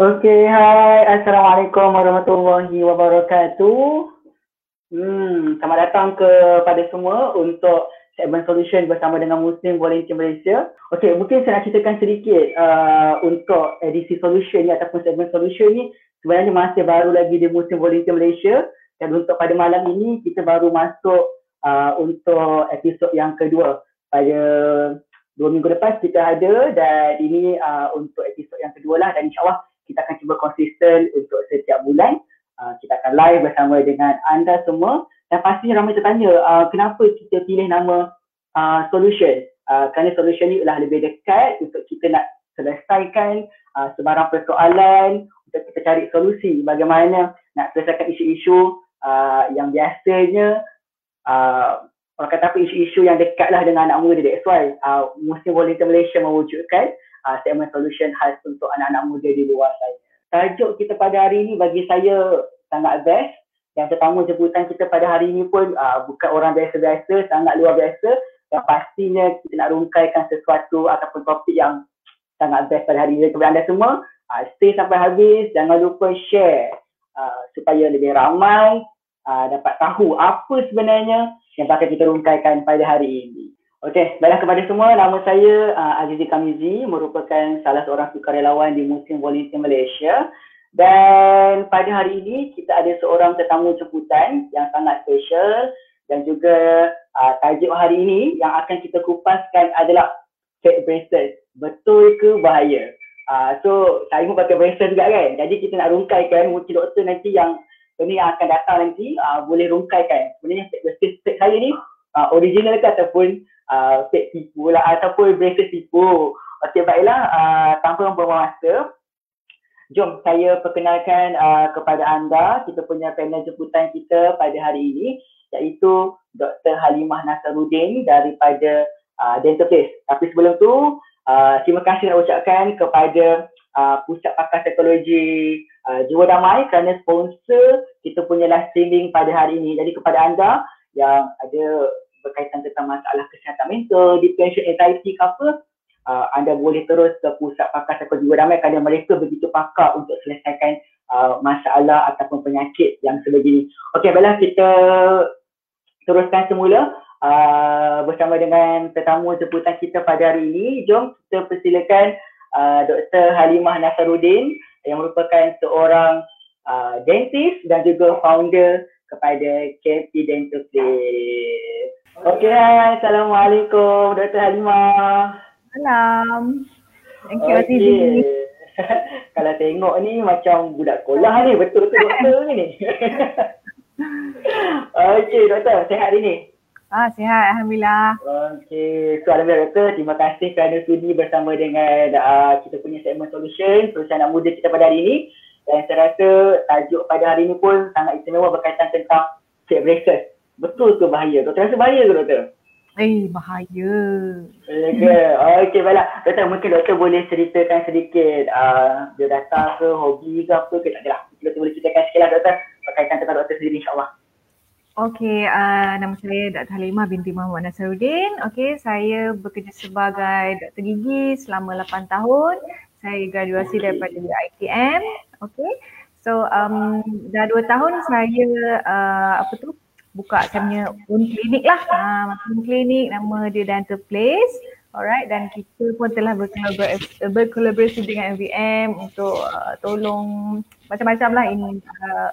Okey, hai. Assalamualaikum warahmatullahi wabarakatuh. Hmm, selamat datang kepada semua untuk segmen solution bersama dengan Muslim Volunteer Malaysia. Okey, mungkin saya nak ceritakan sedikit uh, untuk edisi solution ni ataupun segmen solution ni sebenarnya masih baru lagi di Muslim Volunteer Malaysia dan untuk pada malam ini kita baru masuk uh, untuk episod yang kedua. Pada dua minggu lepas kita ada dan ini uh, untuk episod yang kedua lah dan insyaAllah kita akan cuba konsisten untuk setiap bulan. Uh, kita akan live bersama dengan anda semua dan pastinya ramai tertanya uh, kenapa kita pilih nama uh, solution. Uh, kerana solution ni adalah lebih dekat untuk kita nak selesaikan uh, sebarang persoalan untuk kita cari solusi bagaimana nak selesaikan isu-isu uh, yang biasanya uh, orang kata apa isu-isu yang dekatlah dengan anak muda that's why uh, Muslim Volunteer Malaysia mewujudkan uh, segmen solution khas untuk anak-anak muda di luar sana. Tajuk kita pada hari ini bagi saya sangat best dan tetamu jemputan kita pada hari ini pun uh, bukan orang biasa-biasa, sangat luar biasa dan pastinya kita nak rungkaikan sesuatu ataupun topik yang sangat best pada hari ini kepada anda semua. Uh, stay sampai habis, jangan lupa share uh, supaya lebih ramai uh, dapat tahu apa sebenarnya yang bakal kita rungkaikan pada hari ini. Okey, baiklah kepada semua, nama saya uh, Azizi Kamizi merupakan salah seorang sukarelawan di Muslim Volunteer Malaysia dan pada hari ini kita ada seorang tetamu jemputan yang sangat special dan juga uh, tajuk hari ini yang akan kita kupaskan adalah fake braces. Betul ke bahaya? Uh, so saya pun pakai braces juga kan. Jadi kita nak rungkaikan mungkin doktor nanti yang ini yang akan datang nanti uh, boleh rungkaikan. Sebenarnya fake braces saya ni uh, original ke ataupun uh, fake tipu lah ataupun bracelet tipu. Okey baiklah uh, tanpa membuang masa Jom saya perkenalkan uh, kepada anda kita punya panel jemputan kita pada hari ini iaitu Dr. Halimah Nasaruddin daripada uh, Dental Place. Tapi sebelum tu uh, terima kasih nak ucapkan kepada uh, Pusat Pakar Psikologi uh, Jiwa Damai kerana sponsor kita punya live streaming pada hari ini. Jadi kepada anda yang ada berkaitan tentang masalah kesihatan mental, depression, anxiety ke apa, uh, anda boleh terus ke pusat pakar psikologi jiwa damai kerana mereka begitu pakar untuk selesaikan uh, masalah ataupun penyakit yang sebegini. Okey, baiklah kita teruskan semula uh, bersama dengan tetamu jemputan kita pada hari ini. Jom kita persilakan uh, Dr. Halimah Nasaruddin yang merupakan seorang uh, dentist dan juga founder kepada KFC Dental Place. Okey, Assalamualaikum Dr. Halimah. Salam. Thank you, okay. Azizi. Kalau tengok ni macam budak sekolah ni, betul-betul doktor ni. Okey, doktor, sehat hari ni? Ah, sihat. Alhamdulillah. Okey, so Alhamdulillah doktor, terima kasih kerana sudi bersama dengan uh, kita punya segmen solution, perusahaan anak muda kita pada hari ini. Dan saya rasa tajuk pada hari ini pun sangat istimewa berkaitan tentang check braces betul ke bahaya? Doktor rasa bahaya ke doktor? Eh, bahaya. Okay. okay, baiklah. Doktor, mungkin doktor boleh ceritakan sedikit uh, dia datang ke, hobi ke apa ke? Tak adalah. Doktor boleh ceritakan sikit lah doktor berkaitan tentang doktor sendiri insyaAllah. Okey, uh, nama saya Dr. Halimah binti Muhammad Nasaruddin. Okey, saya bekerja sebagai doktor gigi selama 8 tahun. Saya graduasi okay. daripada ITM. Okey. So, um, dah 2 tahun saya uh, apa tu buka punya own klinik lah. Ha, own klinik nama dia Dental Place. Alright dan kita pun telah berkolaborasi, dengan MVM untuk uh, tolong macam-macam lah ini uh,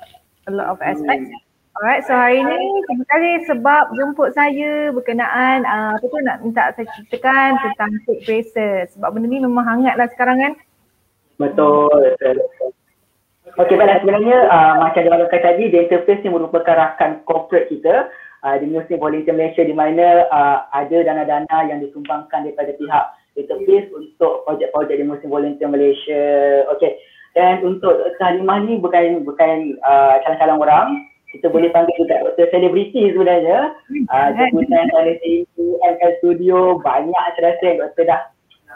a lot of aspects. Alright so hari ni terima kasih sebab jemput saya berkenaan uh, apa tu nak minta saya ceritakan tentang fake braces sebab benda ni memang hangat lah sekarang kan. Betul, betul. Okey baiklah sebenarnya uh, macam dia kata tadi Dental Place ni merupakan rakan corporate kita uh, di Muslim Volunteer Malaysia di mana uh, ada dana-dana yang disumbangkan daripada pihak Place untuk projek-projek di Muslim Volunteer Malaysia. Okey. Dan untuk Salimah ni bukan bukan uh, calon-calon orang. Kita boleh panggil juga doktor selebriti sebenarnya. Jemputan sini, ML Studio, banyak saya rasa yang doktor dah,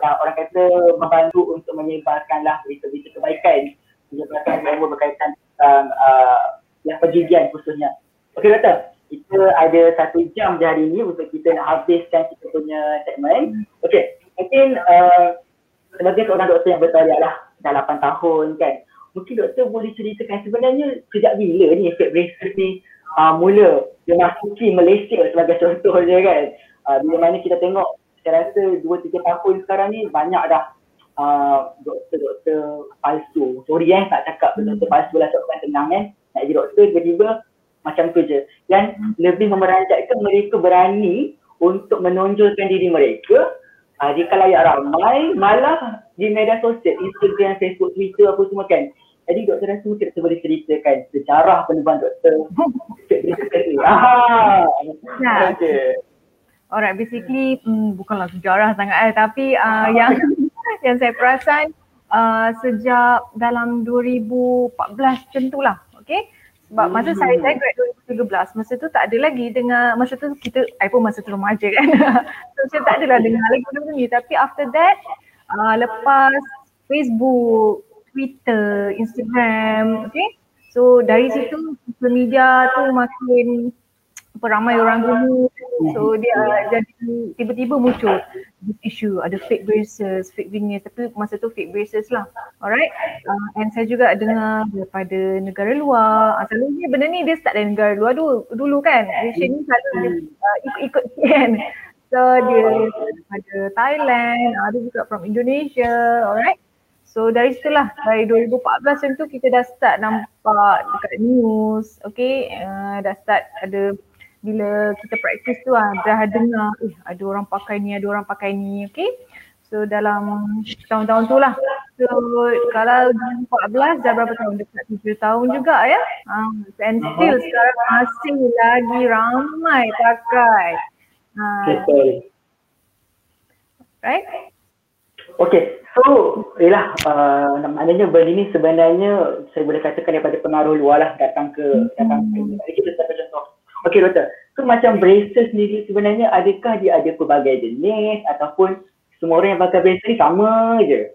dah orang kata membantu untuk menyebarkanlah berita-berita kebaikan perasaan yang berkaitan tentang uh, yang pergigian khususnya. Okey doktor, kita ada satu jam di hari ini untuk kita nak habiskan kita punya segmen. Okey, mungkin uh, sebagai seorang doktor yang bertaliah lah dah 8 tahun kan. Mungkin doktor boleh ceritakan sebenarnya sejak bila ni efek braces ni uh, mula dia masuki Malaysia sebagai contoh je kan. Uh, bila mana kita tengok saya rasa 2-3 tahun sekarang ni banyak dah uh, doktor-doktor palsu. Sorry eh tak cakap hmm. doktor palsu lah sebab tenang eh. Nak jadi doktor tiba-tiba macam tu je. Dan hmm. lebih memeranjatkan mereka berani untuk menonjolkan diri mereka uh, di kalayak ramai malah di media sosial, Instagram, Facebook, Twitter apa semua kan. Jadi doktor rasa mungkin kita boleh ceritakan sejarah penerbang doktor. Aha. Nah. Okay. Alright, basically hmm, bukanlah sejarah sangat eh tapi uh, yang yang saya perasan uh, sejak dalam 2014 macam tu lah. Okay. Sebab masa hmm. saya saya grad 2013, masa tu tak ada lagi dengan, masa tu kita, saya pun masa tu remaja kan. so macam tak adalah dengar lagi benda ni. Tapi after that, uh, lepas Facebook, Twitter, Instagram, okay. So dari situ social media tu makin peramai orang dulu so dia jadi tiba-tiba muncul this issue. Ada fake braces, fake veneers. Tapi masa tu fake braces lah. Alright. Uh, and saya juga dengar daripada negara luar. Uh, selalunya benda ni dia start dari negara luar dulu, dulu kan. Malaysia ni selalu uh, ikut-ikut kan. So dia daripada Thailand ada juga from Indonesia. Alright. So dari situlah dari 2014 macam tu kita dah start nampak dekat news. Okay. Uh, dah start ada bila kita praktis tu lah, dah dengar eh ada orang pakai ni, ada orang pakai ni, okay. So dalam tahun-tahun tu lah. So kalau 2014 dah berapa tahun? Dekat 7 tahun juga ya. Um, and still sekarang masih lagi ramai pakai. Uh, Right? Okay, so ialah uh, maknanya benda ni sebenarnya saya boleh katakan daripada pengaruh luar lah datang ke hmm. datang ke kita contoh Okey doktor, so macam braces sendiri sebenarnya adakah dia ada pelbagai jenis ataupun semua orang yang pakai braces ni sama je?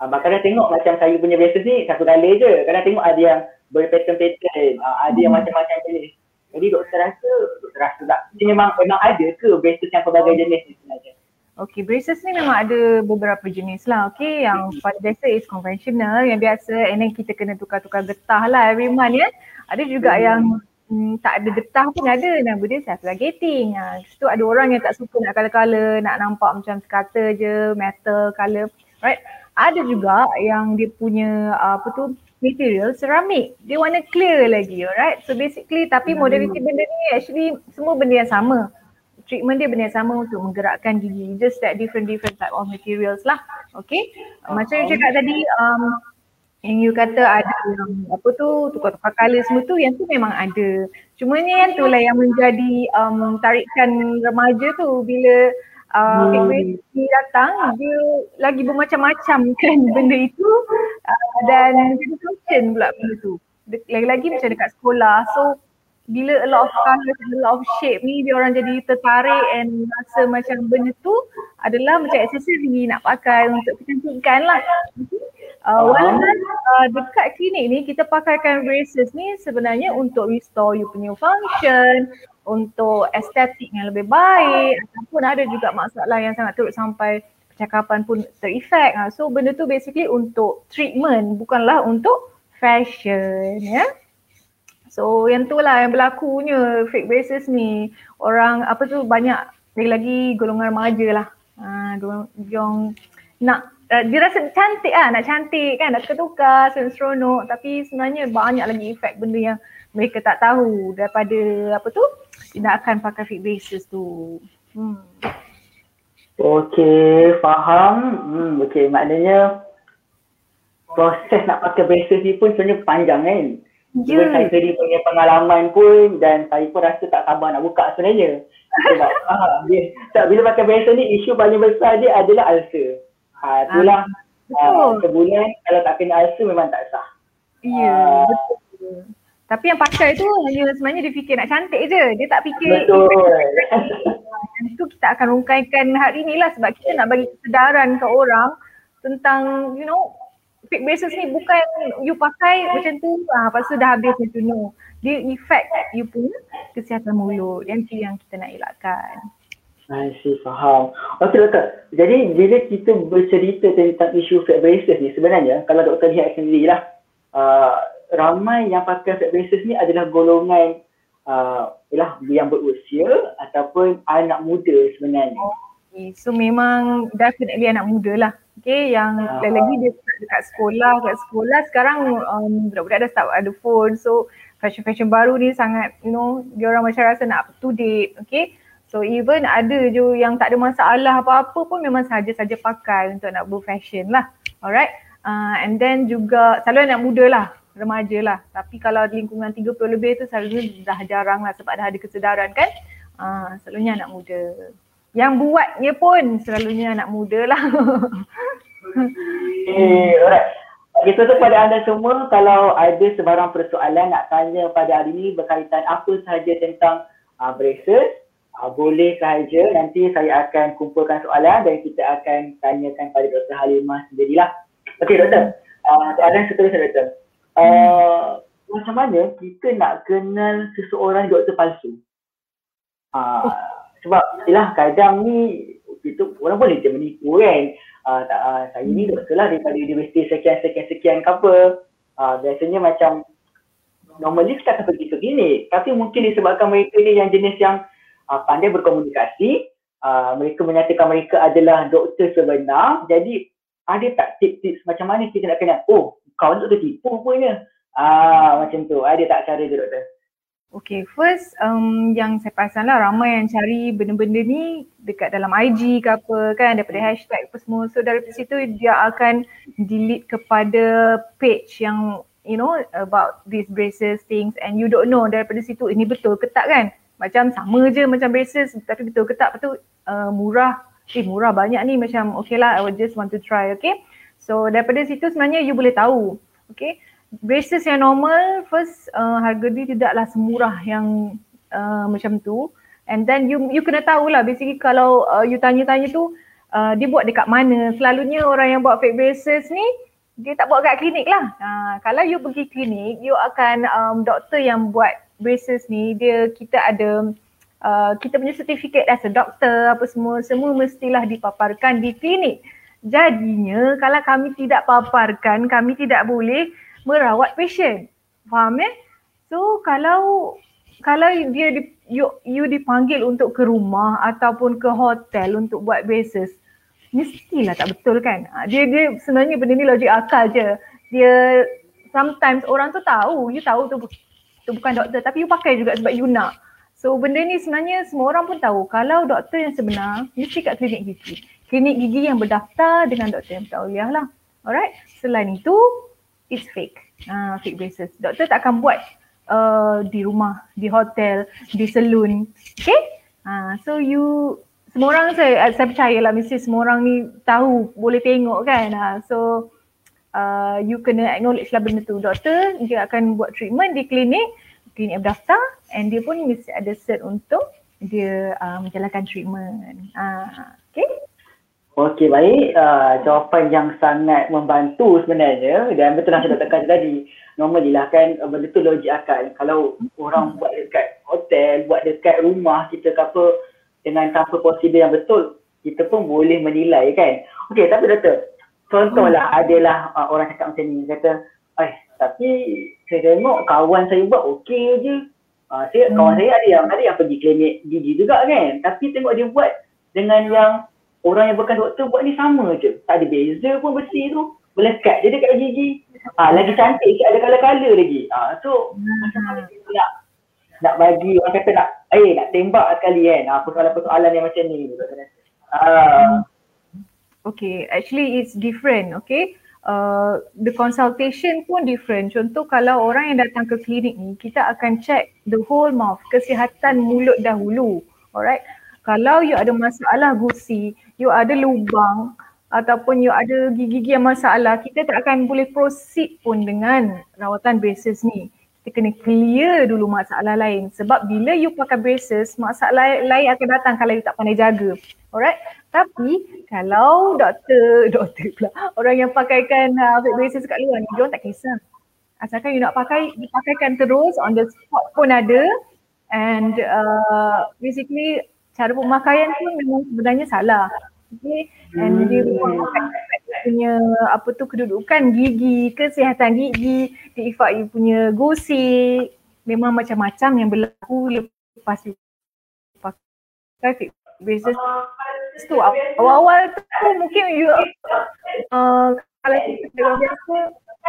Uh, kadang tengok macam saya punya braces ni satu kali je. Kadang tengok ada yang berpattern-pattern, uh, ada yang hmm. macam-macam jenis. Jadi doktor rasa, doktor rasa tak? Ini memang, memang ada ke braces yang pelbagai jenis ni sebenarnya? Okay, braces ni memang ada beberapa jenis lah. Okay, yang paling biasa is conventional, yang biasa and then kita kena tukar-tukar getah lah every month ya. Ada juga hmm. yang hmm, tak ada getah pun ada nama dia self ligating. Ha, situ ada orang yang tak suka nak color-color, nak nampak macam sekata je, metal color. Right? Ada juga yang dia punya apa tu material ceramik. Dia warna clear lagi, alright? So basically tapi hmm. modality benda ni actually semua benda yang sama. Treatment dia benda yang sama untuk menggerakkan gigi. Just that different different type of materials lah. Okay. Macam yang cakap tadi, um, yang you kata ada yang apa tu tukar-tukar colour semua tu yang tu memang ada. Cuma ni yang tu lah yang menjadi um, tarikan remaja tu bila uh, hmm. datang dia lagi bermacam-macam kan benda itu uh, dan jadi function pula benda tu. Lagi-lagi macam dekat sekolah. So bila a lot of colour, a lot of shape ni dia orang jadi tertarik and rasa macam benda tu adalah macam aksesori nak pakai untuk kecantikan lah. Uh, walaupun uh, dekat klinik ni kita pakaikan braces ni sebenarnya untuk restore you punya function, untuk estetik yang lebih baik ataupun ada juga masalah yang sangat teruk sampai percakapan pun terefek. Uh, so benda tu basically untuk treatment bukanlah untuk fashion ya. So yang tu lah yang berlakunya fake braces ni. Orang apa tu banyak lagi-lagi golongan remaja lah. Uh, yang nak uh, dia rasa cantik lah, nak cantik kan, nak tukar-tukar, seronok tapi sebenarnya banyak lagi efek benda yang mereka tak tahu daripada apa tu tindakan pakai fit braces tu. Hmm. Okay, faham. Hmm, okay, maknanya proses nak pakai braces ni pun sebenarnya panjang kan. Yeah. saya sendiri punya pengalaman pun dan saya pun rasa tak sabar nak buka sebenarnya. Sebab ah, dia, tak, bila pakai braces ni isu paling besar dia adalah ulcer. Ha, itulah uh, sebulan kalau tak kena ulcer memang tak sah. Ya, yeah, uh, betul. Tapi yang pakai tu hanya sebenarnya dia fikir nak cantik je. Dia tak fikir Betul. Itu kita akan rungkaikan hari ni lah sebab kita nak bagi kesedaran ke orang tentang you know fake braces ni bukan you pakai macam tu ah lepas tu dah habis macam tu no. Dia effect you punya kesihatan mulut yang tu yang kita nak elakkan. I see, faham. Okey doktor, jadi bila kita bercerita tentang isu fat braces ni sebenarnya kalau doktor lihat sendirilah uh, ramai yang pakai fat braces ni adalah golongan uh, ialah yang berusia ataupun anak muda sebenarnya. Okay. So memang definitely anak muda lah. Okay, yang uh, lagi dia dekat sekolah, kat sekolah sekarang um, budak-budak dah start ada phone. So fashion-fashion baru ni sangat, you know, dia orang macam rasa nak up to date. Okay, So even ada je yang tak ada masalah apa-apa pun memang saja-saja pakai untuk nak fashion lah. Alright. Uh, and then juga selalu anak muda lah, remaja lah. Tapi kalau lingkungan 30 lebih tu selalunya dah jarang lah sebab dah ada kesedaran kan. Uh, selalunya anak muda. Yang buatnya pun selalunya anak muda lah. eh, alright. Kita tu pada anda semua kalau ada sebarang persoalan nak tanya pada hari ini berkaitan apa sahaja tentang uh, braces Uh, boleh sahaja nanti saya akan kumpulkan soalan dan kita akan tanyakan pada Dr. Halimah sendirilah. Okey doktor, uh, soalan seterusnya doktor. Uh. Macam mana kita nak kenal seseorang doktor palsu? Uh. Sebab ialah kadang ni itu orang boleh je menipu kan. Uh, tak, uh, saya ni doktor lah daripada universiti sekian-sekian-sekian ke apa. Uh, biasanya macam normally kita akan pergi ke klinik. Tapi mungkin disebabkan mereka ni yang jenis yang uh, pandai berkomunikasi, uh, mereka menyatakan mereka adalah doktor sebenar. Jadi ada tak tips-tips macam mana kita nak kenal? Oh, kau doktor tipu rupanya. Ah, macam tu. Ada tak cara tu doktor? Okay, first um, yang saya perasan lah ramai yang cari benda-benda ni dekat dalam IG ke apa kan daripada hashtag apa semua. So dari situ dia akan delete kepada page yang you know about these braces things and you don't know daripada situ ini betul ke tak kan macam sama je macam braces tapi betul ke tak betul uh, murah. Eh murah banyak ni macam okay lah I just want to try okay? So daripada situ sebenarnya you boleh tahu okay? Braces yang normal first uh, harga dia tidaklah semurah yang uh, macam tu. And then you you kena tahu lah basically kalau uh, you tanya-tanya tu uh, dia buat dekat mana. Selalunya orang yang buat fake braces ni dia tak buat kat klinik lah. Uh, kalau you pergi klinik, you akan um, doktor yang buat braces ni dia kita ada uh, kita punya certificate as a doctor apa semua semua mestilah dipaparkan di klinik. Jadinya kalau kami tidak paparkan kami tidak boleh merawat pasien. Faham eh? So kalau kalau dia di, you, you dipanggil untuk ke rumah ataupun ke hotel untuk buat braces mestilah tak betul kan? Ah, dia dia sebenarnya benda ni logik akal je. Dia sometimes orang tu tahu, you tahu tu tu bukan doktor tapi you pakai juga sebab you nak. So benda ni sebenarnya semua orang pun tahu kalau doktor yang sebenar mesti kat klinik gigi. Klinik gigi yang berdaftar dengan doktor yang bertauliah lah. Alright. Selain itu, it's fake. Uh, fake braces. Doktor tak akan buat uh, di rumah, di hotel, di salon. Okay? Uh, so you, semua orang saya, saya percaya lah mesti semua orang ni tahu, boleh tengok kan. Uh, so uh, you kena acknowledge lah benda tu. Doktor dia akan buat treatment di klinik, klinik berdaftar and dia pun mesti ada cert untuk dia uh, menjalankan treatment. Uh, okay? Okey baik, uh, jawapan yang sangat membantu sebenarnya dan betul lah saya tekan tadi Normally lah kan benda tu logik akal Kalau orang buat dekat hotel, buat dekat rumah kita ke apa Dengan tanpa prosedur yang betul Kita pun boleh menilai kan Okey tapi doktor, Contohlah hmm. adalah uh, orang cakap macam ni kata, "Eh, tapi saya tengok kawan saya buat okey je. Uh, saya hmm. kawan saya ada yang ada yang pergi klinik gigi juga kan. Tapi tengok dia buat dengan yang orang yang bukan doktor buat ni sama je. Tak ada beza pun besi tu. Melekat je dekat gigi. Ah, uh, lagi cantik sikit ada kala-kala lagi. Ah, uh, so hmm. macam mana kita nak nak bagi orang kata nak eh nak tembak sekali kan. Ah, persoalan-persoalan yang macam ni. Ah, uh, Okay, actually it's different, okay. Uh, the consultation pun different. Contoh kalau orang yang datang ke klinik ni, kita akan check the whole mouth, kesihatan mulut dahulu. Alright. Kalau you ada masalah gusi, you ada lubang ataupun you ada gigi-gigi yang masalah, kita tak akan boleh proceed pun dengan rawatan braces ni. Kita kena clear dulu masalah lain. Sebab bila you pakai braces, masalah lain akan datang kalau you tak pandai jaga. Alright. Tapi kalau doktor, doktor pula, orang yang pakaikan uh, fake braces kat luar ni, dia tak kisah. Asalkan you nak pakai, dipakaikan terus on the spot pun ada. And uh, basically cara pemakaian tu memang sebenarnya salah. Okay. And dia memang punya apa tu kedudukan gigi, kesihatan gigi, effect you punya gosip, memang macam-macam yang berlaku lepas pakai braces tu awal-awal tu mungkin you uh, kalau kita biasa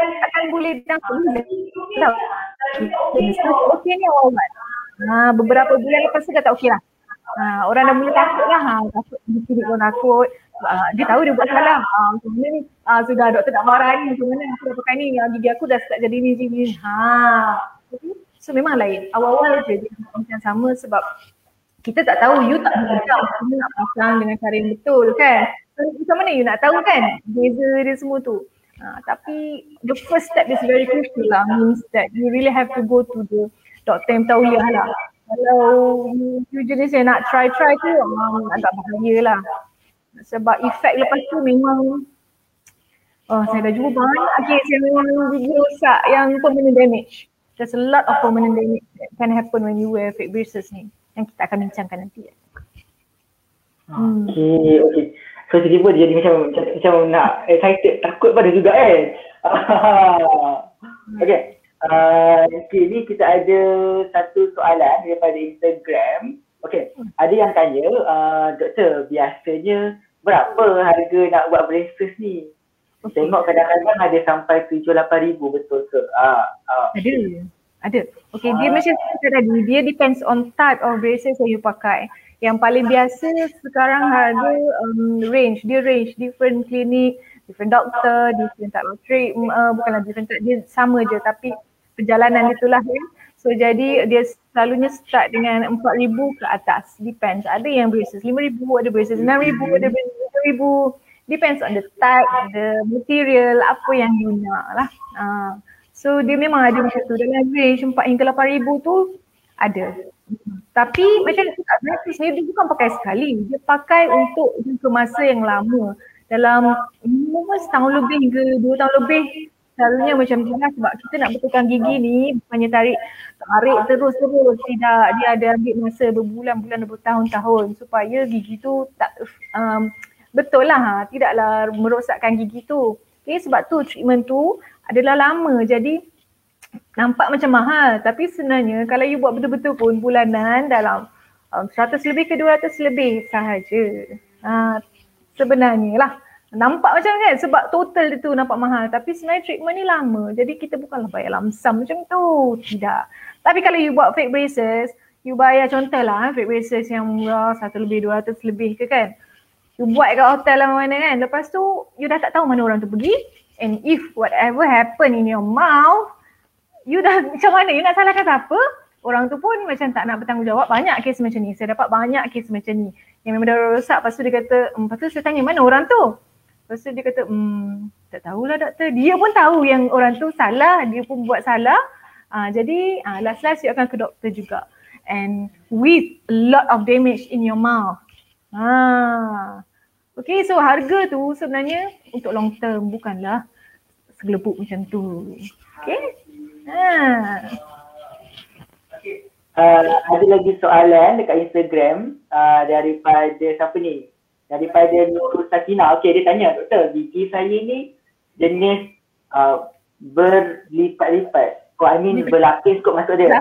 akan boleh dapat okey. Ni awal-awal. Ha, beberapa bulan lepas tu dah tak okey lah. Ha, orang dah mula takut lah. Ha, takut dia pun takut. Uh, dia tahu dia buat salah. Uh, macam mana ni? Uh, sudah doktor tak marah ni macam mana? Aku dah pakai ni uh, gigi aku dah start jadi ni ni. Ha. so memang lain. Awal-awal je dia macam sama sebab kita tak tahu you tak belajar macam nak pasang dengan cara yang betul kan? Macam mana you nak tahu kan? Beza dia semua tu. Uh, tapi the first step is very crucial lah. Means that you really have to go to the doktor yang tahu lah. Kalau you jenis yang nak try-try tu um, agak bahaya lah. Sebab efek lepas tu memang oh saya dah jumpa banyak kes yang memang gigi rosak yang permanent damage. There's a lot of permanent damage that can happen when you wear fake braces ni yang kita akan bincangkan nanti. Hmm. Okay, okay. So tiba-tiba dia jadi macam, macam, macam nak excited, takut pada juga kan. okay. Uh, okay, ni kita ada satu soalan daripada Instagram. Okay, ada yang tanya, uh, doktor biasanya berapa harga nak buat braces ni? Tengok kadang-kadang ada sampai tujuh lapan ribu betul ke? Uh, uh. Ada, ada. Okay, dia macam saya tadi, dia depends on type of braces yang you pakai. Yang paling biasa sekarang ada um, range, dia range different clinic, different doctor, different type of treatment, uh, bukanlah different type, dia sama je tapi perjalanan itulah ya. So jadi dia selalunya start dengan 4000 ke atas. Depends. Ada yang braces 5000, ada braces 6000, ada braces 7000. Depends on the type, the material, apa yang you nak lah. Uh, so dia memang ada macam tu. Dalam range 4 hingga 8000 tu ada. Tapi macam braces ni dia bukan pakai sekali. Dia pakai untuk jangka masa yang lama. Dalam minimum setahun lebih hingga dua tahun lebih selalunya macam tu lah sebab kita nak betulkan gigi ni bukannya tarik tarik terus-terus tidak dia ada ambil masa berbulan-bulan bertahun-tahun supaya gigi tu tak um, betul lah tidaklah merosakkan gigi tu okay, sebab tu treatment tu adalah lama jadi nampak macam mahal tapi sebenarnya kalau you buat betul-betul pun bulanan dalam um, 100 lebih ke 200 lebih sahaja ha, sebenarnya lah Nampak macam kan sebab total dia tu nampak mahal tapi sebenarnya treatment ni lama jadi kita bukanlah bayar lamsam macam tu. Tidak. Tapi kalau you buat fake braces, you bayar contohlah fake braces yang murah satu lebih dua ratus lebih ke kan. You buat kat hotel lah mana kan. Lepas tu you dah tak tahu mana orang tu pergi and if whatever happen in your mouth you dah macam mana you nak salahkan siapa? Orang tu pun macam tak nak bertanggungjawab. Banyak kes macam ni. Saya dapat banyak kes macam ni. Yang memang dah rosak. Lepas tu dia kata, hmm, lepas tu saya tanya mana orang tu? Lepas tu dia kata, hmm, tak tahulah doktor. Dia pun tahu yang orang tu salah, dia pun buat salah. Uh, jadi uh, last last you akan ke doktor juga. And with a lot of damage in your mouth. Ha. Okay, so harga tu sebenarnya untuk long term bukanlah segelepuk macam tu. Okay. Ha. Uh, ada lagi soalan dekat Instagram uh, daripada siapa ni? daripada Nurul Sakina. Okey, dia tanya, doktor, gigi saya ni jenis uh, berlipat-lipat. Kau I mean berlapis kot maksud dia.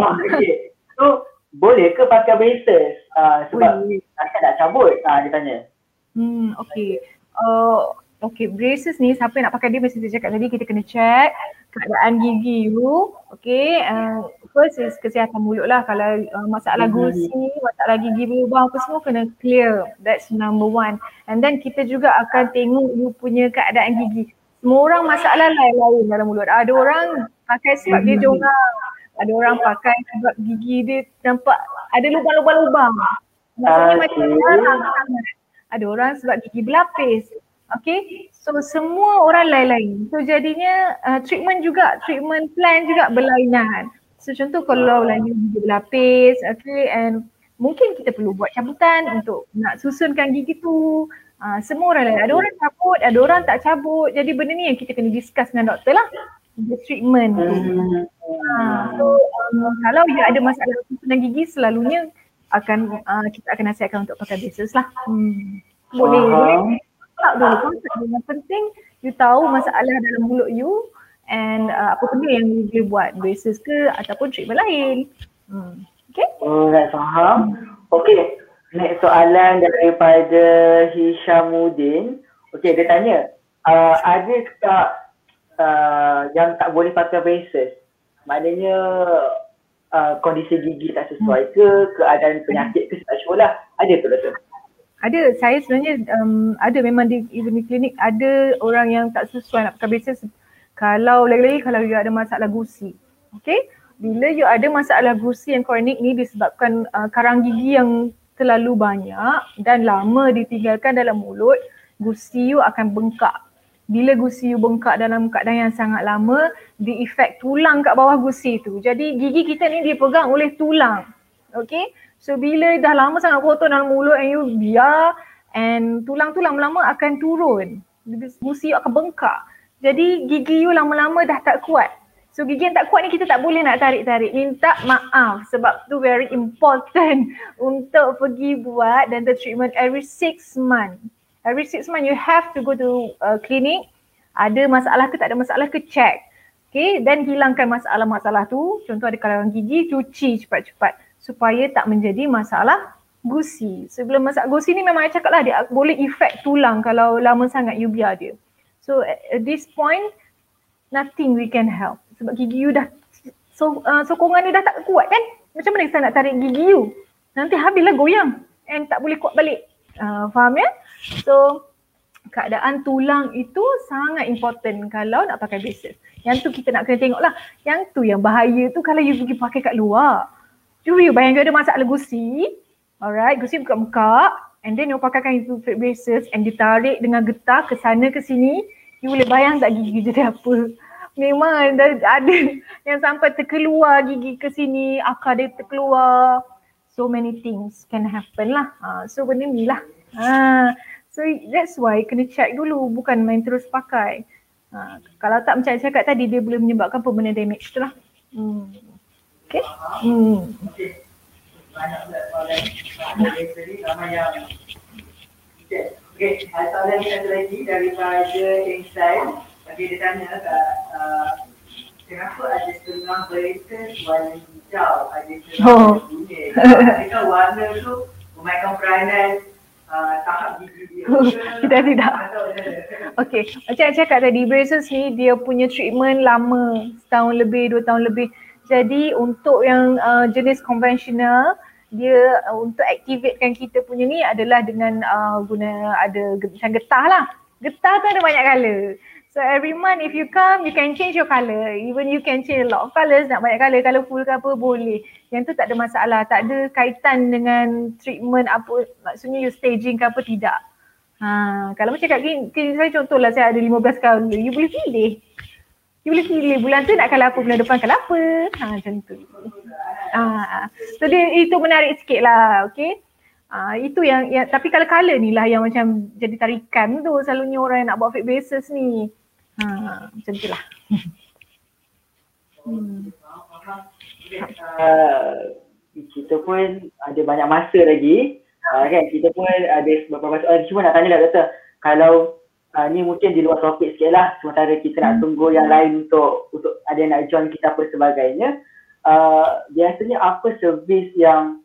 oh, okay. So, boleh ke pakai braces? Uh, sebab nanti nak cabut, uh, dia tanya. Hmm, okey. Uh, okey, braces ni siapa yang nak pakai dia mesti saya cakap tadi kita kena check keadaan gigi you. Okey, uh, first is kesihatan mulut lah kalau uh, masalah gusi, masalah gigi berubah apa semua kena clear. That's number one. And then kita juga akan tengok you punya keadaan gigi. Semua orang masalah lain-lain dalam mulut. Ada orang pakai sebab dia mm-hmm. jongang. Ada orang pakai sebab gigi dia nampak ada lubang-lubang-lubang. Maksudnya uh, macam mana? Ada orang sebab gigi berlapis. Okay, so semua orang lain-lain. So jadinya uh, treatment juga, treatment plan juga berlainan. So contoh kalau lagi gigi berlapis, okay and mungkin kita perlu buat cabutan untuk nak susunkan gigi tu. Uh, semua orang lain. Ada orang cabut, ada orang tak cabut. Jadi benda ni yang kita kena discuss dengan doktor lah. The treatment tu. Uh, so um, kalau you ada masalah susunan gigi selalunya akan uh, kita akan nasihatkan untuk pakai braces lah. Hmm. Boleh, boleh. Tak dulu konsep yang penting you tahu masalah dalam mulut you and uh, apa benda yang you boleh buat braces ke ataupun treatment lain. Hmm. Okay? Oh, nak faham. Okay, next soalan daripada Hishamuddin. Okay, dia tanya, uh, ada tak uh, yang tak boleh pakai braces? Maknanya uh, kondisi gigi tak sesuai ke, keadaan penyakit ke, tak sure lah. Ada tu rasa? Ada, saya sebenarnya um, ada memang di even di klinik ada orang yang tak sesuai nak pakai braces kalau lagi-lagi kalau you ada masalah gusi. Okay, bila you ada masalah gusi yang kronik ni disebabkan uh, karang gigi yang terlalu banyak dan lama ditinggalkan dalam mulut, gusi you akan bengkak. Bila gusi you bengkak dalam keadaan yang sangat lama, di efek tulang kat bawah gusi tu. Jadi gigi kita ni dipegang oleh tulang. Okay, So bila dah lama sangat kotor dalam mulut and you biar and tulang-tulang lama akan turun. Gusi akan bengkak. Jadi gigi you lama-lama dah tak kuat. So gigi yang tak kuat ni kita tak boleh nak tarik-tarik. Minta maaf sebab tu very important untuk pergi buat dental treatment every six month. Every six month you have to go to uh, clinic. Ada masalah ke tak ada masalah ke check. Okay, then hilangkan masalah-masalah tu. Contoh ada kalaran gigi, cuci cepat-cepat supaya tak menjadi masalah gusi. Sebelum masalah gusi ni memang saya cakap lah dia boleh efek tulang kalau lama sangat you biar dia. So at this point nothing we can help sebab gigi you dah so, uh, sokongan dia dah tak kuat kan? Macam mana saya nak tarik gigi you? Nanti habislah goyang and tak boleh kuat balik. Uh, faham ya? So keadaan tulang itu sangat important kalau nak pakai braces. Yang tu kita nak kena tengok lah. Yang tu yang bahaya tu kalau you pergi pakai kat luar. Cuba you bayangkan ada masalah gusi. Alright, gusi buka muka and then you pakaikan itu fake braces and ditarik dengan getah ke sana ke sini. You boleh bayang tak gigi jadi apa? Memang ada, ada yang sampai terkeluar gigi ke sini, akar dia terkeluar. So many things can happen lah. Ha, so benda ni lah. Ha, so that's why kena check dulu bukan main terus pakai. Ha, kalau tak macam saya cakap tadi dia boleh menyebabkan permanent damage tu lah. Hmm. Okay. Hmm. Okay. Okay, okay. soalan kita lagi daripada Insight. Okay, dia tanya kat uh, kenapa ada setengah berita warna hijau, ada setengah oh. kuning. Adakah warna tu memainkan peranan Uh, tahap gigi dia. Kita tidak. Okay, macam saya cakap tadi, braces ni dia punya treatment lama, setahun lebih, dua tahun lebih. Jadi untuk yang uh, jenis konvensional dia uh, untuk activatekan kita punya ni adalah dengan uh, guna ada macam getah lah. Getah tu ada banyak color. So every month if you come you can change your color. Even you can change a lot of colors nak banyak color, colourful ke apa boleh. Yang tu tak ada masalah. Tak ada kaitan dengan treatment apa maksudnya you staging ke apa tidak. Ha, kalau macam kat klinik saya contohlah saya ada 15 color, you boleh pilih. You boleh pilih bulan tu nak kalau apa, bulan depan kalau apa. Ha, macam tu. Ha, so dia, itu menarik sikit lah, okay. Ha, itu yang, yang, tapi kalau color ni lah yang macam jadi tarikan tu selalunya orang yang nak buat fake basis ni. Ha, macam tu lah. hmm. Uh, kita pun ada banyak masa lagi. Uh, kan kita pun ada beberapa masa. Uh, cuma nak tanya lah doktor. Kalau uh, ni mungkin di luar topik sikit lah sementara kita nak hmm. tunggu yang lain untuk untuk ada yang nak join kita apa sebagainya uh, biasanya apa servis yang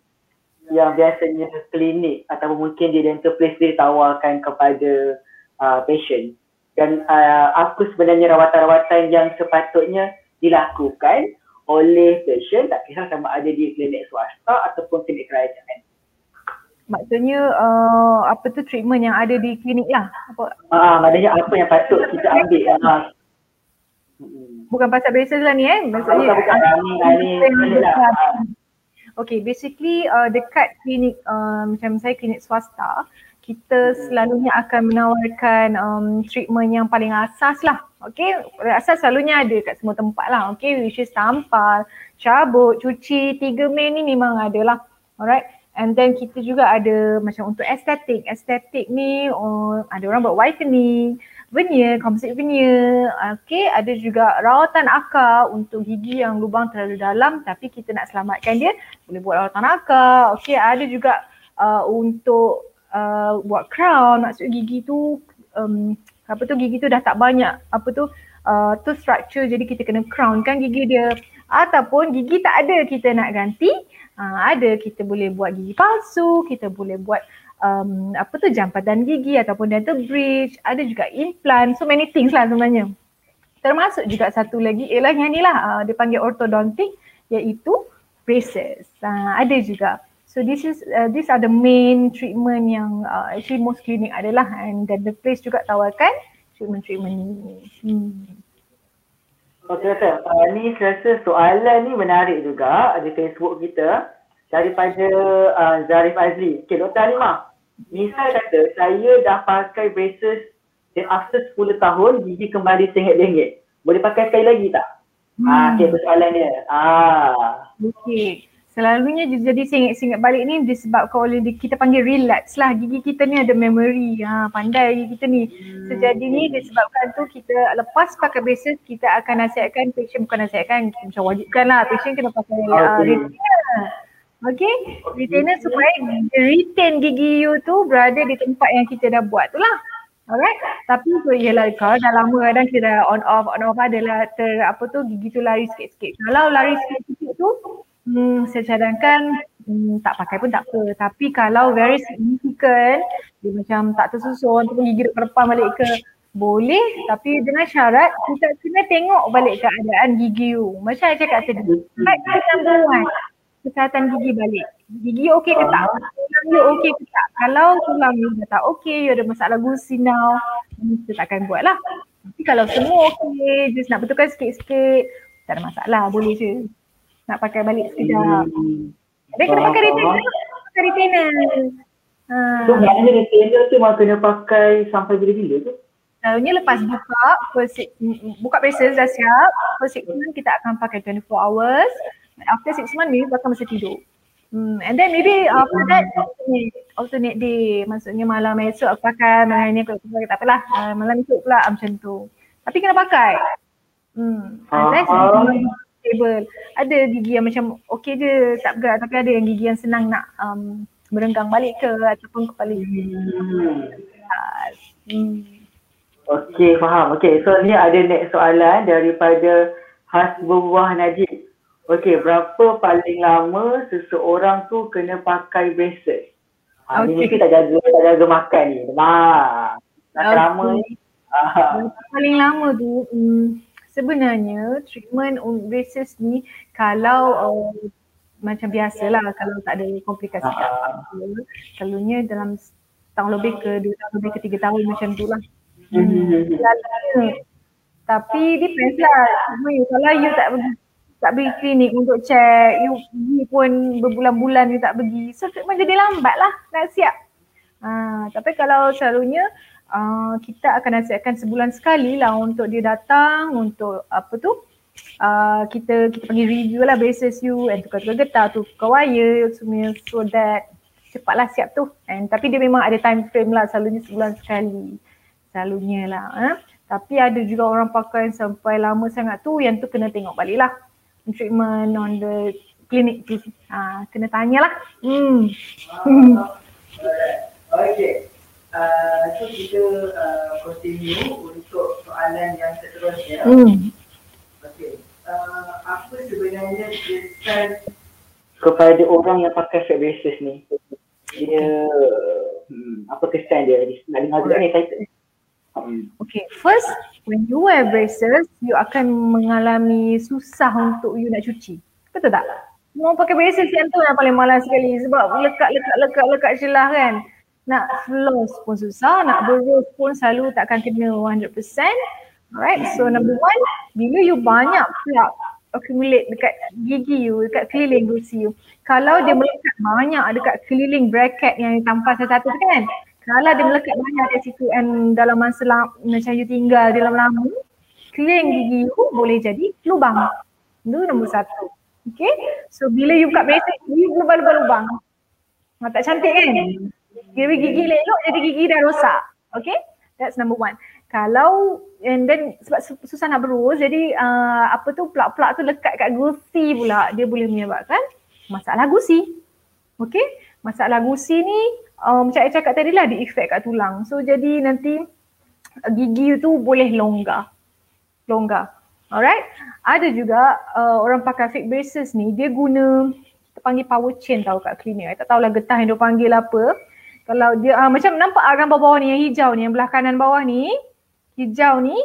yang biasanya klinik ataupun mungkin di dental place dia tawarkan kepada uh, patient dan uh, apa sebenarnya rawatan-rawatan yang sepatutnya dilakukan oleh patient tak kisah sama ada di klinik swasta ataupun klinik kerajaan. Maksudnya uh, apa tu treatment yang ada di klinik lah? Apa? Ah maknanya apa yang patut kita ambil ah. Bukan pasal braces lah ni eh? Maksudnya bukan, bukan. Ini, ini, lah. Okay, basically uh, dekat klinik uh, macam saya klinik swasta, kita selalunya akan menawarkan um, treatment yang paling asas lah. Okay, asas selalunya ada kat semua tempat lah. Okay, which is tampal, cabut, cuci, tiga main ni memang ada lah. Alright, And then kita juga ada macam untuk estetik. Estetik ni oh, ada orang buat whitening, veneer, composite veneer. Okay, ada juga rawatan akar untuk gigi yang lubang terlalu dalam tapi kita nak selamatkan dia, boleh buat rawatan akar. Okay, ada juga uh, untuk uh, buat crown, maksud gigi tu um, apa tu gigi tu dah tak banyak apa tu uh, tu structure jadi kita kena crown kan gigi dia ataupun gigi tak ada kita nak ganti uh, ada kita boleh buat gigi palsu kita boleh buat um, apa tu jampatan gigi ataupun dental bridge, ada juga implant, so many things lah sebenarnya. Termasuk juga satu lagi ialah yang ni lah, uh, dia panggil orthodontic iaitu braces. Uh, ada juga. So this is uh, these are the main treatment yang uh, actually most clinic adalah and then the place juga tawarkan treatment-treatment ni. Hmm. Okay, okay. Uh, ni rasa soalan ni menarik juga di Facebook kita daripada uh, Zarif Azli. Okay, Dr. Halimah. Misal kata saya dah pakai braces dan after 10 tahun gigi kembali sengit-dengit. Boleh pakai sekali lagi tak? Hmm. Ah, okay, persoalan dia. Ah. Okay. Selalunya jadi sengit-sengit balik ni disebabkan oleh kita panggil relapse lah. Gigi kita ni ada memory. Ha, pandai gigi kita ni. So jadi ni disebabkan tu kita lepas pakai braces kita akan nasihatkan patient bukan nasihatkan macam wajibkan lah patient kena pakai okay. uh, Okay, retainer supaya retain gigi you tu berada di tempat yang kita dah buat tu lah. Alright, tapi tu ialah kalau dah lama kadang kita on off, on off adalah ter apa tu gigi tu lari sikit-sikit. Kalau lari sikit-sikit tu, hmm, saya cadangkan hmm, tak pakai pun tak apa. Tapi kalau very significant, dia macam tak tersusun ataupun gigi depan balik ke, boleh tapi dengan syarat kita kena tengok balik keadaan gigi you. Macam saya cakap tadi, baik kita buat kesihatan gigi balik. Gigi okey ke tak? Tulang you okey ke tak? Kalau tulang you dah tak okey, you ada masalah gusi now, kita takkan buat lah. Tapi kalau semua okey, just nak betulkan sikit-sikit, tak ada masalah, boleh je. Nak pakai balik sekejap. Dia kena pakai retainer, pakai retainer. Ha. So maknanya retainer tu memang kena pakai sampai bila-bila tu? Selalunya lepas buka, buka braces dah siap, first kita akan pakai 24 hours after six months maybe bakal masa tidur. Hmm, and then maybe after that alternate, alternate day. Maksudnya malam esok aku pakai, malam ni aku pakai tak apalah. Uh, malam esok pula macam tu. Tapi kena pakai. Hmm. Uh-huh. Stable. Ada gigi yang macam okey je tak bergerak tapi ada yang gigi yang senang nak um, merenggang balik ke ataupun kepala gigi. Hmm. hmm. Okey faham. Okey so ni ada next soalan daripada Hasbullah Najib. Okey, berapa paling lama seseorang tu kena pakai braces? Ha, okay. Ni tak jaga, tak jaga makan ni. Nak okay. lama ni. Ha. Paling lama tu, hmm, sebenarnya treatment braces ni kalau uh, macam biasalah kalau tak ada komplikasi ha. apa selalunya dalam tahun lebih ke dua tahun lebih ke tiga tahun macam tu lah. Hmm. hmm. Tapi depends lah. Kalau you tak pergi tak pergi klinik untuk check, you pergi pun berbulan-bulan you tak pergi. So treatment jadi lambat lah nak siap. Ha, tapi kalau selalunya uh, kita akan nasihatkan sebulan sekali lah untuk dia datang untuk apa tu uh, kita kita panggil review lah basis you and tukar-tukar getah, tukar wire semua so that cepatlah siap tu. And, tapi dia memang ada time frame lah selalunya sebulan sekali. Selalunya lah. Ha? Tapi ada juga orang pakai sampai lama sangat tu yang tu kena tengok balik lah treatment on the clinic tu. Ha, kena tanyalah. Hmm. Okay. Uh, so kita uh, continue untuk soalan yang seterusnya. Hmm. Okay. Uh, apa sebenarnya kesan kepada orang yang pakai fat braces ni? Dia hmm, apa kesan dia? Nak dengar juga ni saya Okay, first when you wear braces, you akan mengalami susah untuk you nak cuci. Betul tak? Mau pakai braces yang tu yang paling malas sekali sebab lekat lekat lekat lekat celah kan. Nak floss pun susah, nak berus pun selalu takkan kena 100%. Alright, so number one, bila you banyak plug accumulate dekat gigi you, dekat keliling gusi you. Kalau dia melekat banyak dekat keliling bracket yang tampal satu-satu kan, kalau dia melekat banyak di situ and dalam masa lama, macam you tinggal dalam lama, clean gigi you boleh jadi lubang. Itu nombor satu. Okay. So bila you buka mesej, you lubang-lubang. Ha, tak cantik kan? Gigi gigi elok jadi gigi dah rosak. Okay. That's number one. kalau and then sebab susah nak berus jadi uh, apa tu plak-plak tu lekat kat gusi pula dia boleh menyebabkan masalah gusi. Okay, masalah gusi ni um, macam saya cakap tadi lah di efek kat tulang. So jadi nanti gigi tu boleh longgar. Longgar. Alright. Ada juga uh, orang pakai fake braces ni dia guna kita panggil power chain tau kat klinik. I tak tahulah getah yang dia panggil apa. Kalau dia uh, macam nampak gambar bawah ni yang hijau ni yang belah kanan bawah ni hijau ni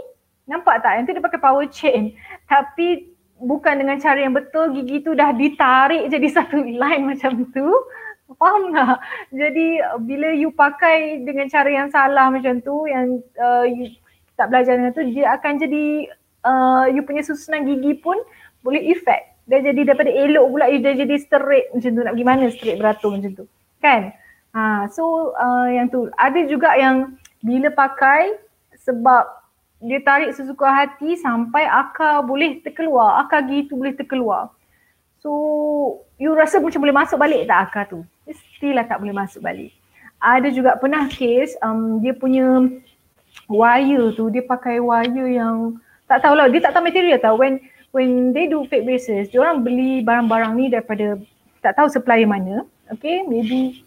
nampak tak? Nanti dia pakai power chain. Tapi bukan dengan cara yang betul gigi tu dah ditarik jadi satu line macam tu faham tak? Jadi bila you pakai dengan cara yang salah macam tu yang uh, you tak belajar dengan tu dia akan jadi uh, you punya susunan gigi pun boleh efek dia jadi daripada elok pula dia jadi straight macam tu nak pergi mana straight beratur macam tu kan ha, so uh, yang tu ada juga yang bila pakai sebab dia tarik sesuka hati sampai akar boleh terkeluar, akar gigi tu boleh terkeluar. So you rasa macam boleh masuk balik tak akar tu? Still lah tak boleh masuk balik. Ada juga pernah case um, dia punya wire tu dia pakai wire yang tak tahulah dia tak tahu material tau when when they do fake braces dia orang beli barang-barang ni daripada tak tahu supplier mana okay maybe